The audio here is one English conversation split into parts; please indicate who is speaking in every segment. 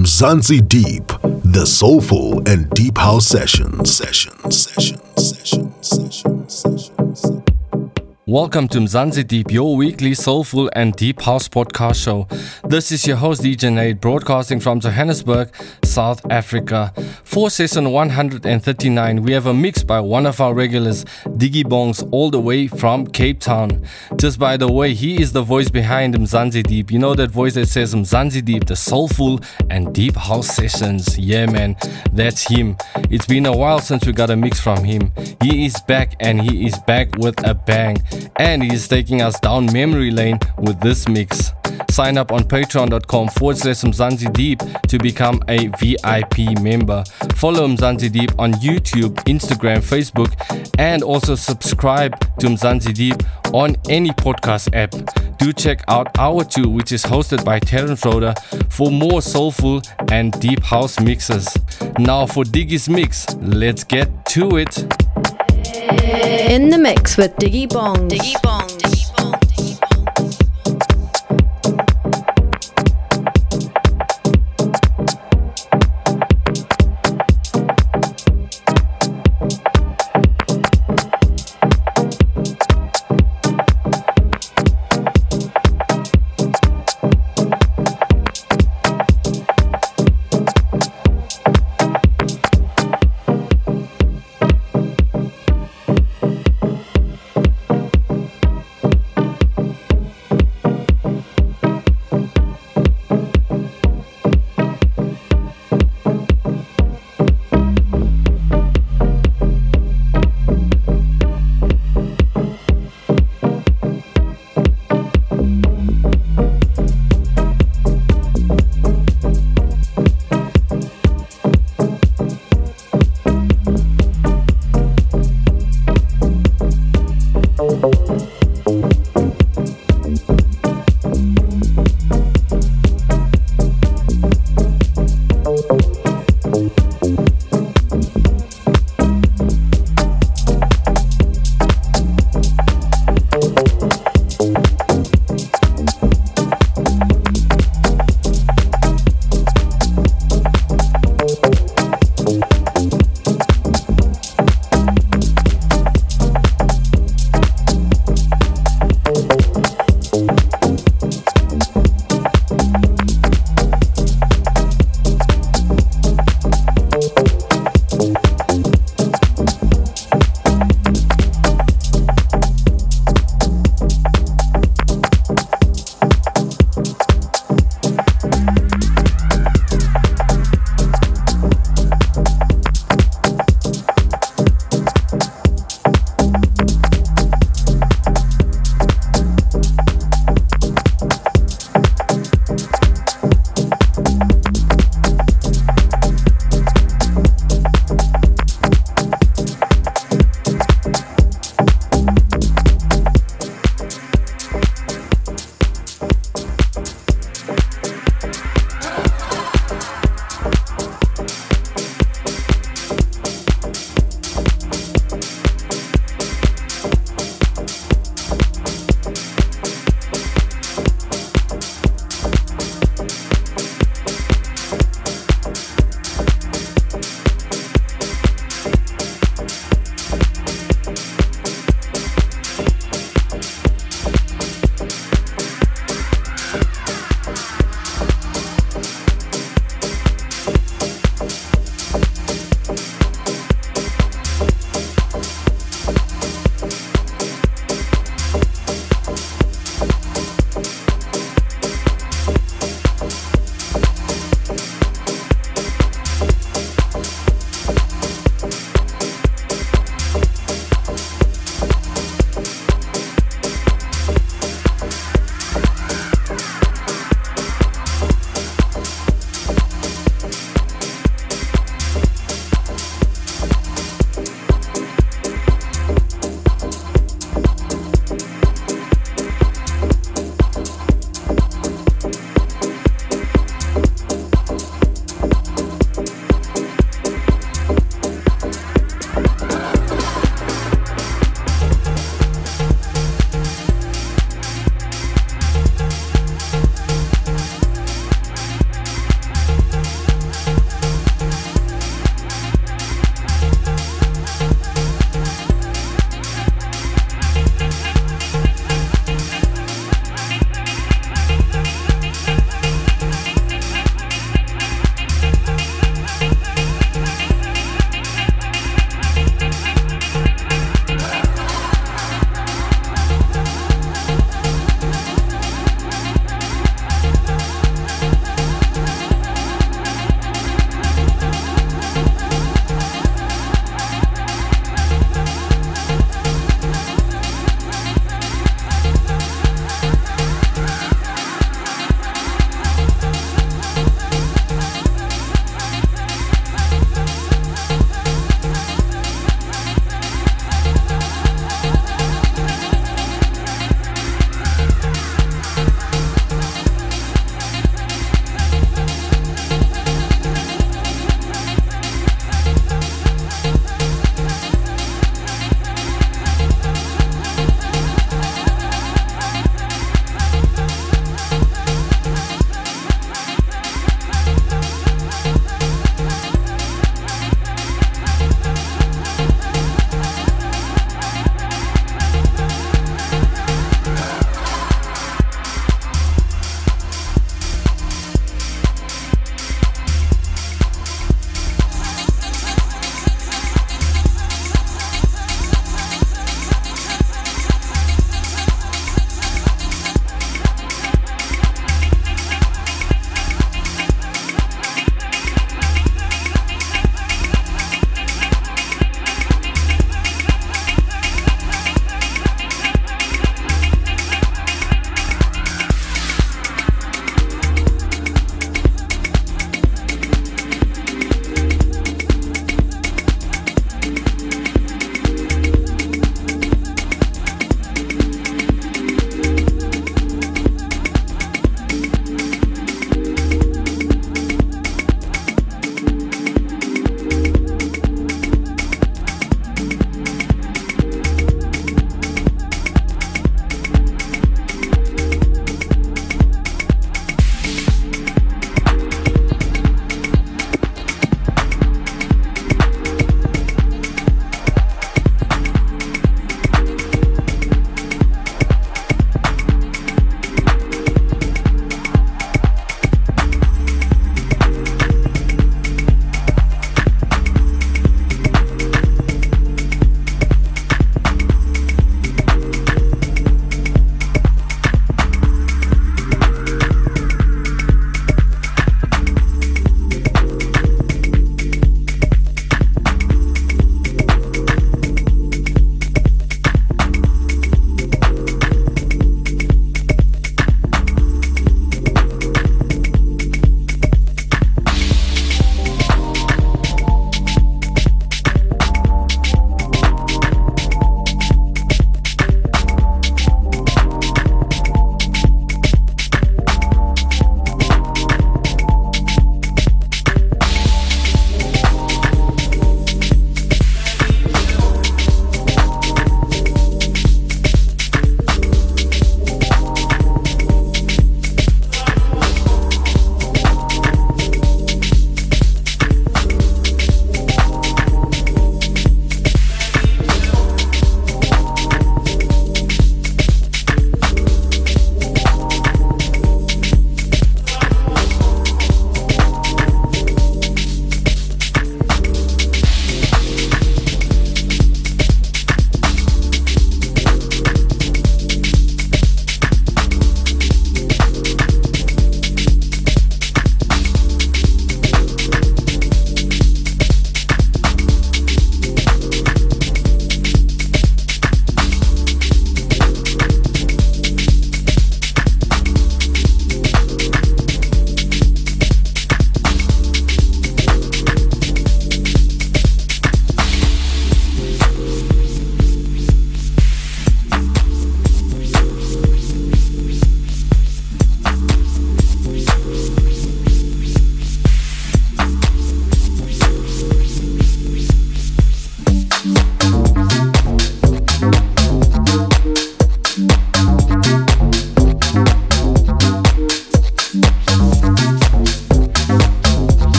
Speaker 1: Mzansi Deep, the soulful and deep house. Sessions, sessions, sessions, sessions, sessions.
Speaker 2: Welcome to Mzansi Deep, your weekly soulful and deep house podcast show. This is your host DJ Nate, broadcasting from Johannesburg, South Africa. For session 139, we have a mix by one of our regulars, Diggy Bongs, all the way from Cape Town. Just by the way, he is the voice behind Mzansi Deep. You know that voice that says Mzansi Deep, the soulful and deep house sessions. Yeah, man, that's him. It's been a while since we got a mix from him. He is back and he is back with a bang and he's taking us down memory lane with this mix. Sign up on patreon.com forward slash Mzansi Deep to become a VIP member. Follow Mzansi Deep on YouTube, Instagram, Facebook, and also subscribe to Mzansi Deep on any podcast app. Do check out Hour 2, which is hosted by Terence Roder, for more soulful and deep house mixes. Now for Diggy's mix, let's get to it.
Speaker 3: In the mix with Diggy Bongs.
Speaker 4: Diggy Bongs.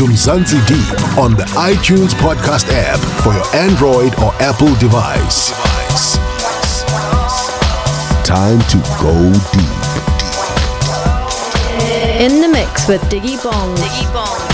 Speaker 1: To Mzansi Deep on the iTunes podcast app for your Android or Apple device. Time to go deep.
Speaker 4: In the mix with Diggy Bongs. Diggy Bongs.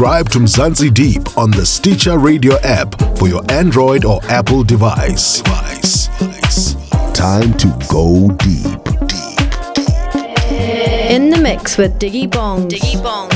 Speaker 1: subscribe to Mzansi Deep on the Stitcher Radio app for your Android or Apple device. Time to go deep. deep. deep.
Speaker 3: In the mix with Diggy Bong. Diggy
Speaker 5: Bong.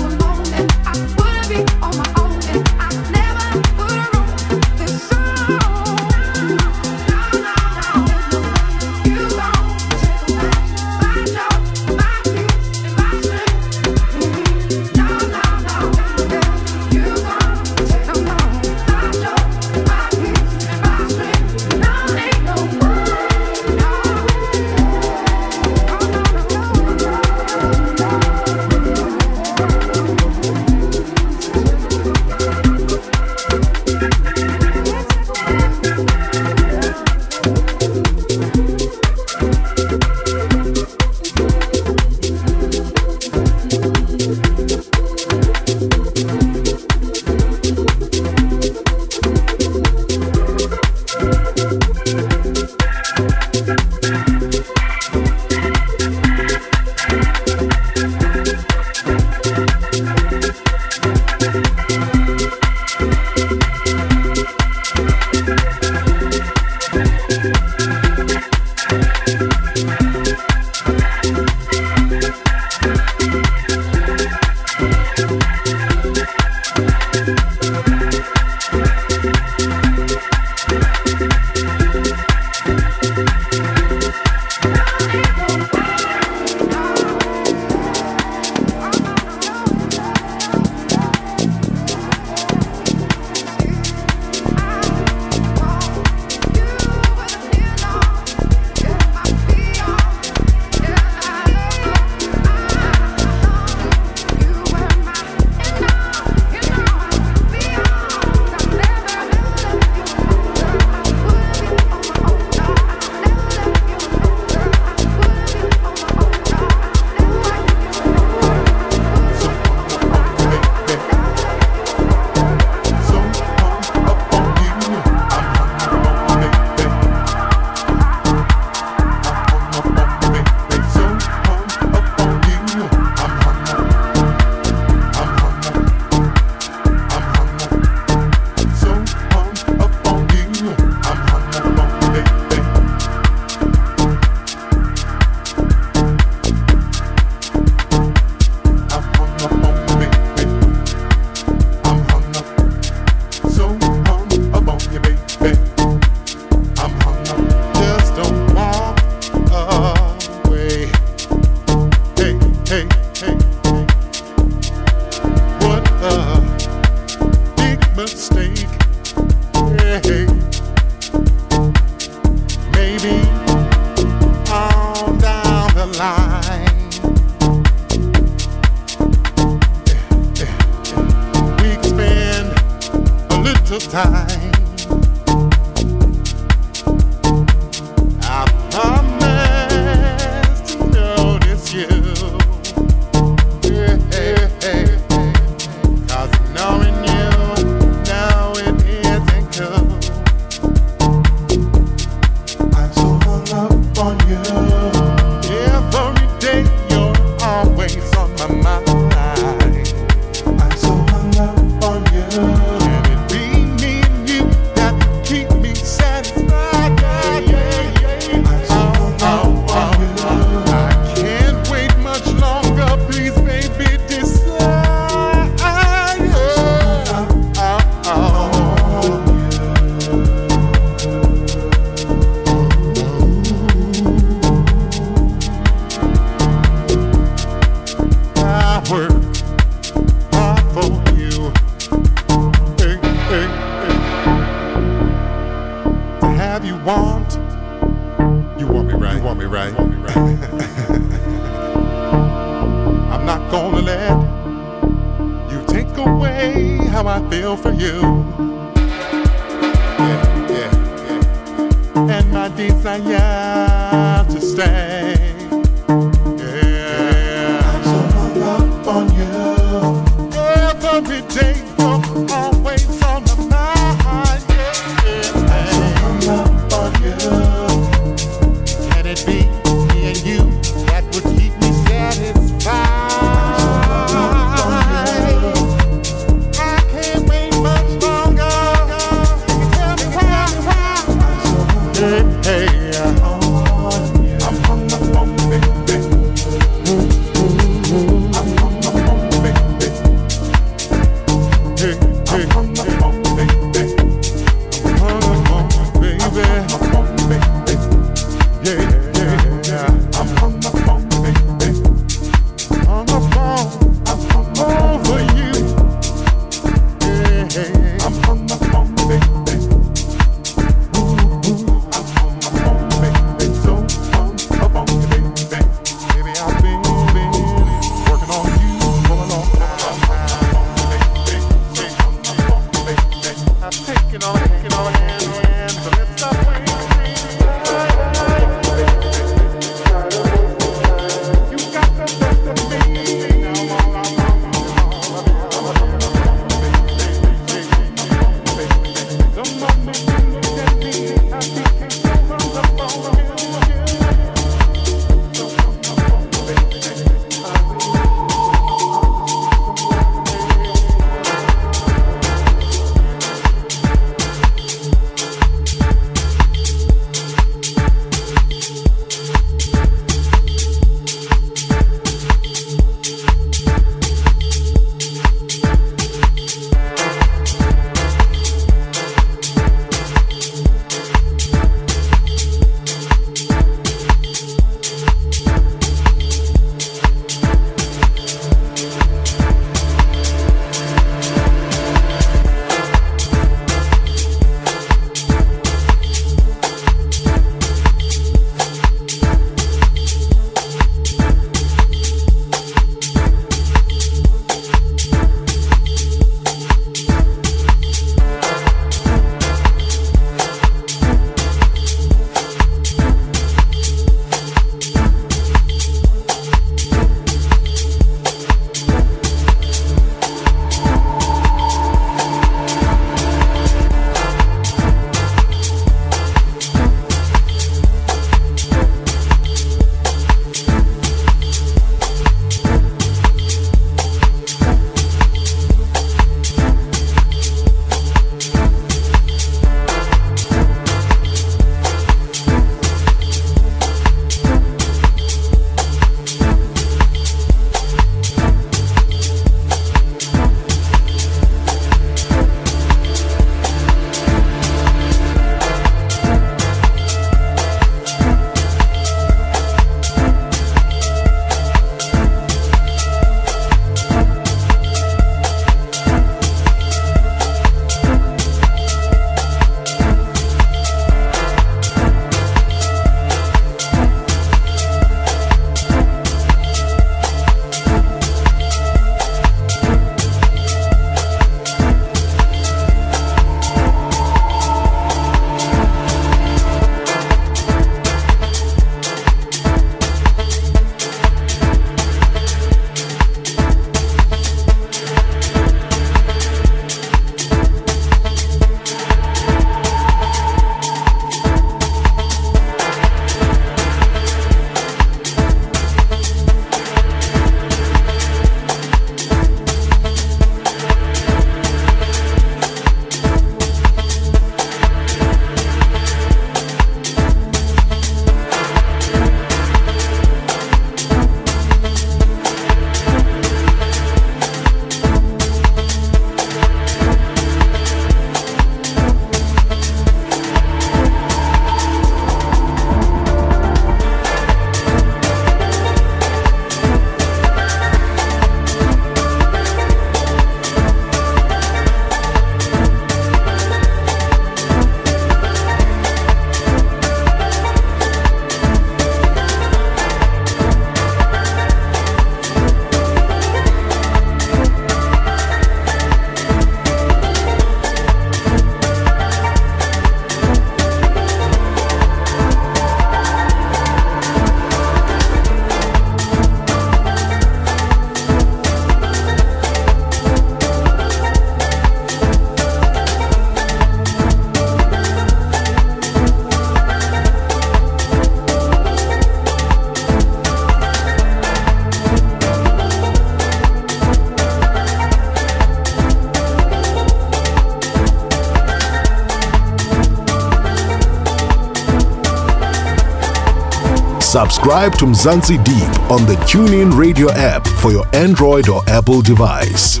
Speaker 1: Subscribe to Mzansi Deep on the TuneIn Radio app for your Android or Apple device.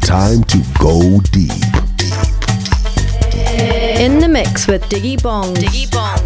Speaker 1: Time to go deep.
Speaker 6: In the mix with Diggy Bong. Diggy Bongs.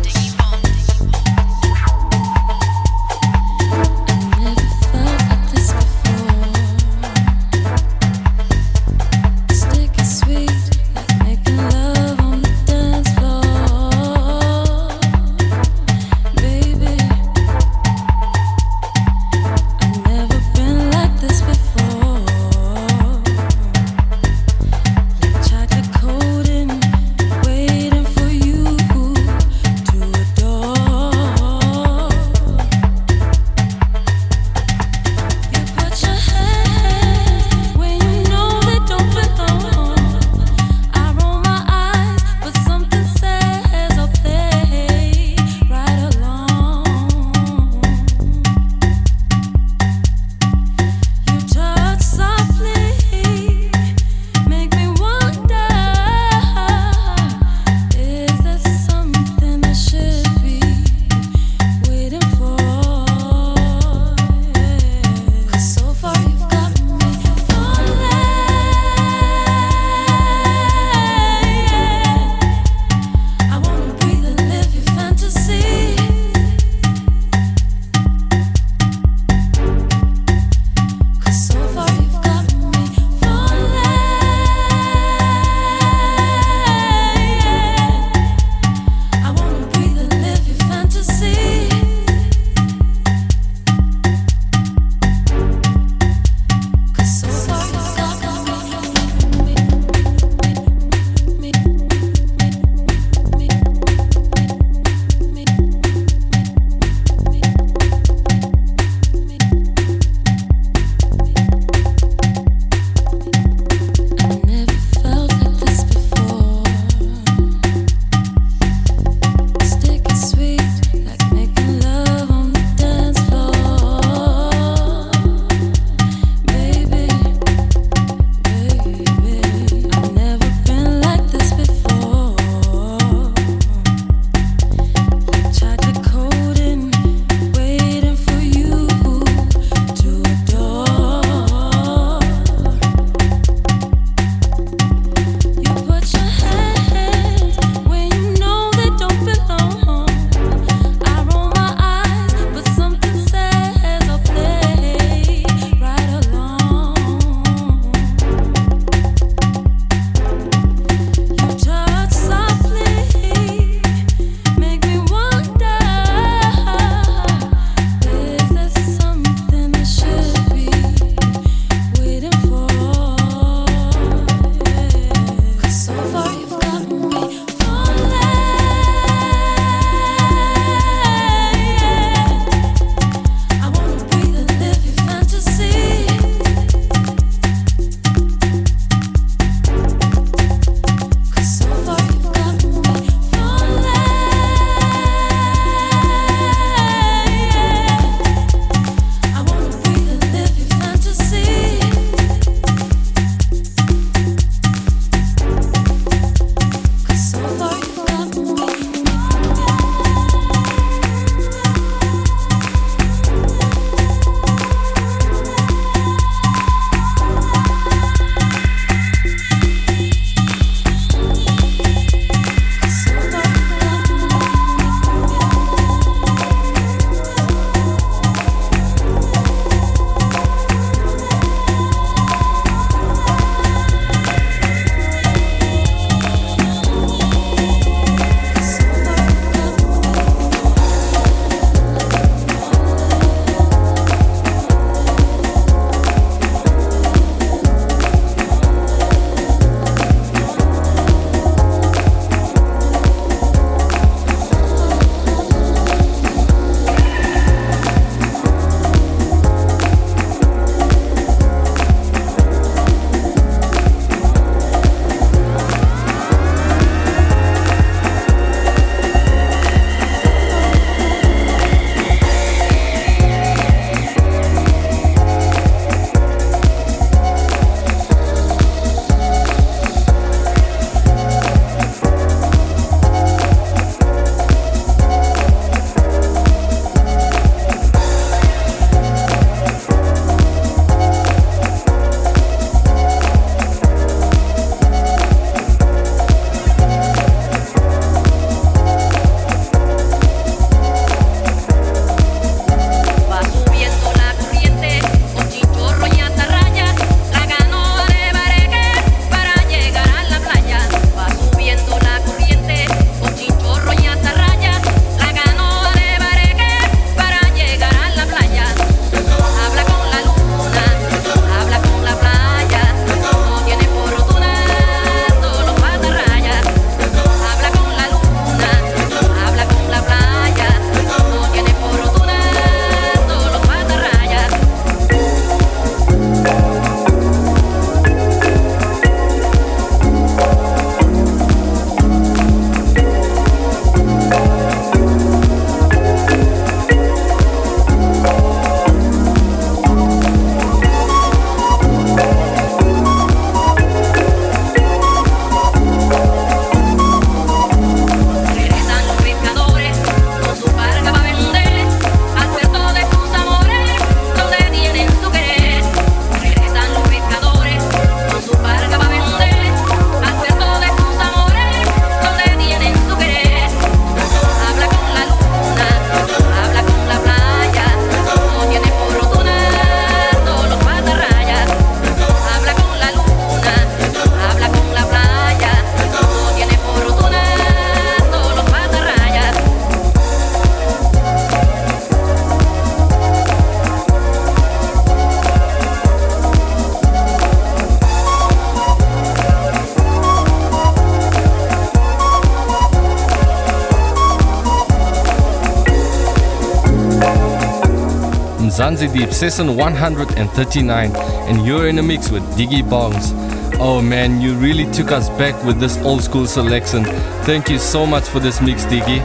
Speaker 2: Mzansi Deep, session 139, and you're in a mix with Diggy Bongs. Oh man, you really took us back with this old school selection. Thank you so much for this mix, Diggy.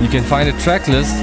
Speaker 2: You can find a track list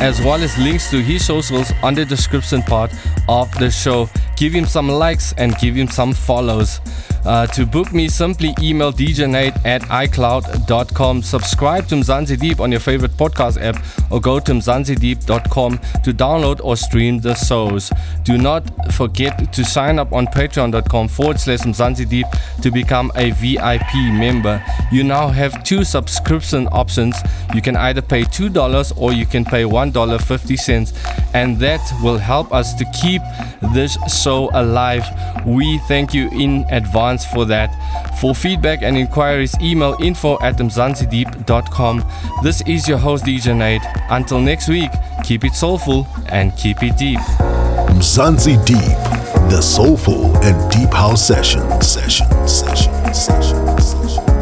Speaker 2: as well as links to his socials on the description part of the show. Give him some likes and give him some follows. Uh, to book me, simply email djnate at icloud.com. Subscribe to Mzansi Deep on your favorite podcast app or go to mzansideep.com to download or stream the shows. Do not forget to sign up on patreon.com forward slash Mzansi Deep to become a VIP member. You now have two subscription options. You can either pay $2 or you can pay $1.50, and that will help us to keep this show alive. We thank you in advance for that. For feedback and inquiries, email info at mzansideep.com. This is your host, DJ Nate. Until next week, keep it soulful and keep it deep.
Speaker 1: Mzansi Deep, the soulful and deep house session. Session, session, session, session.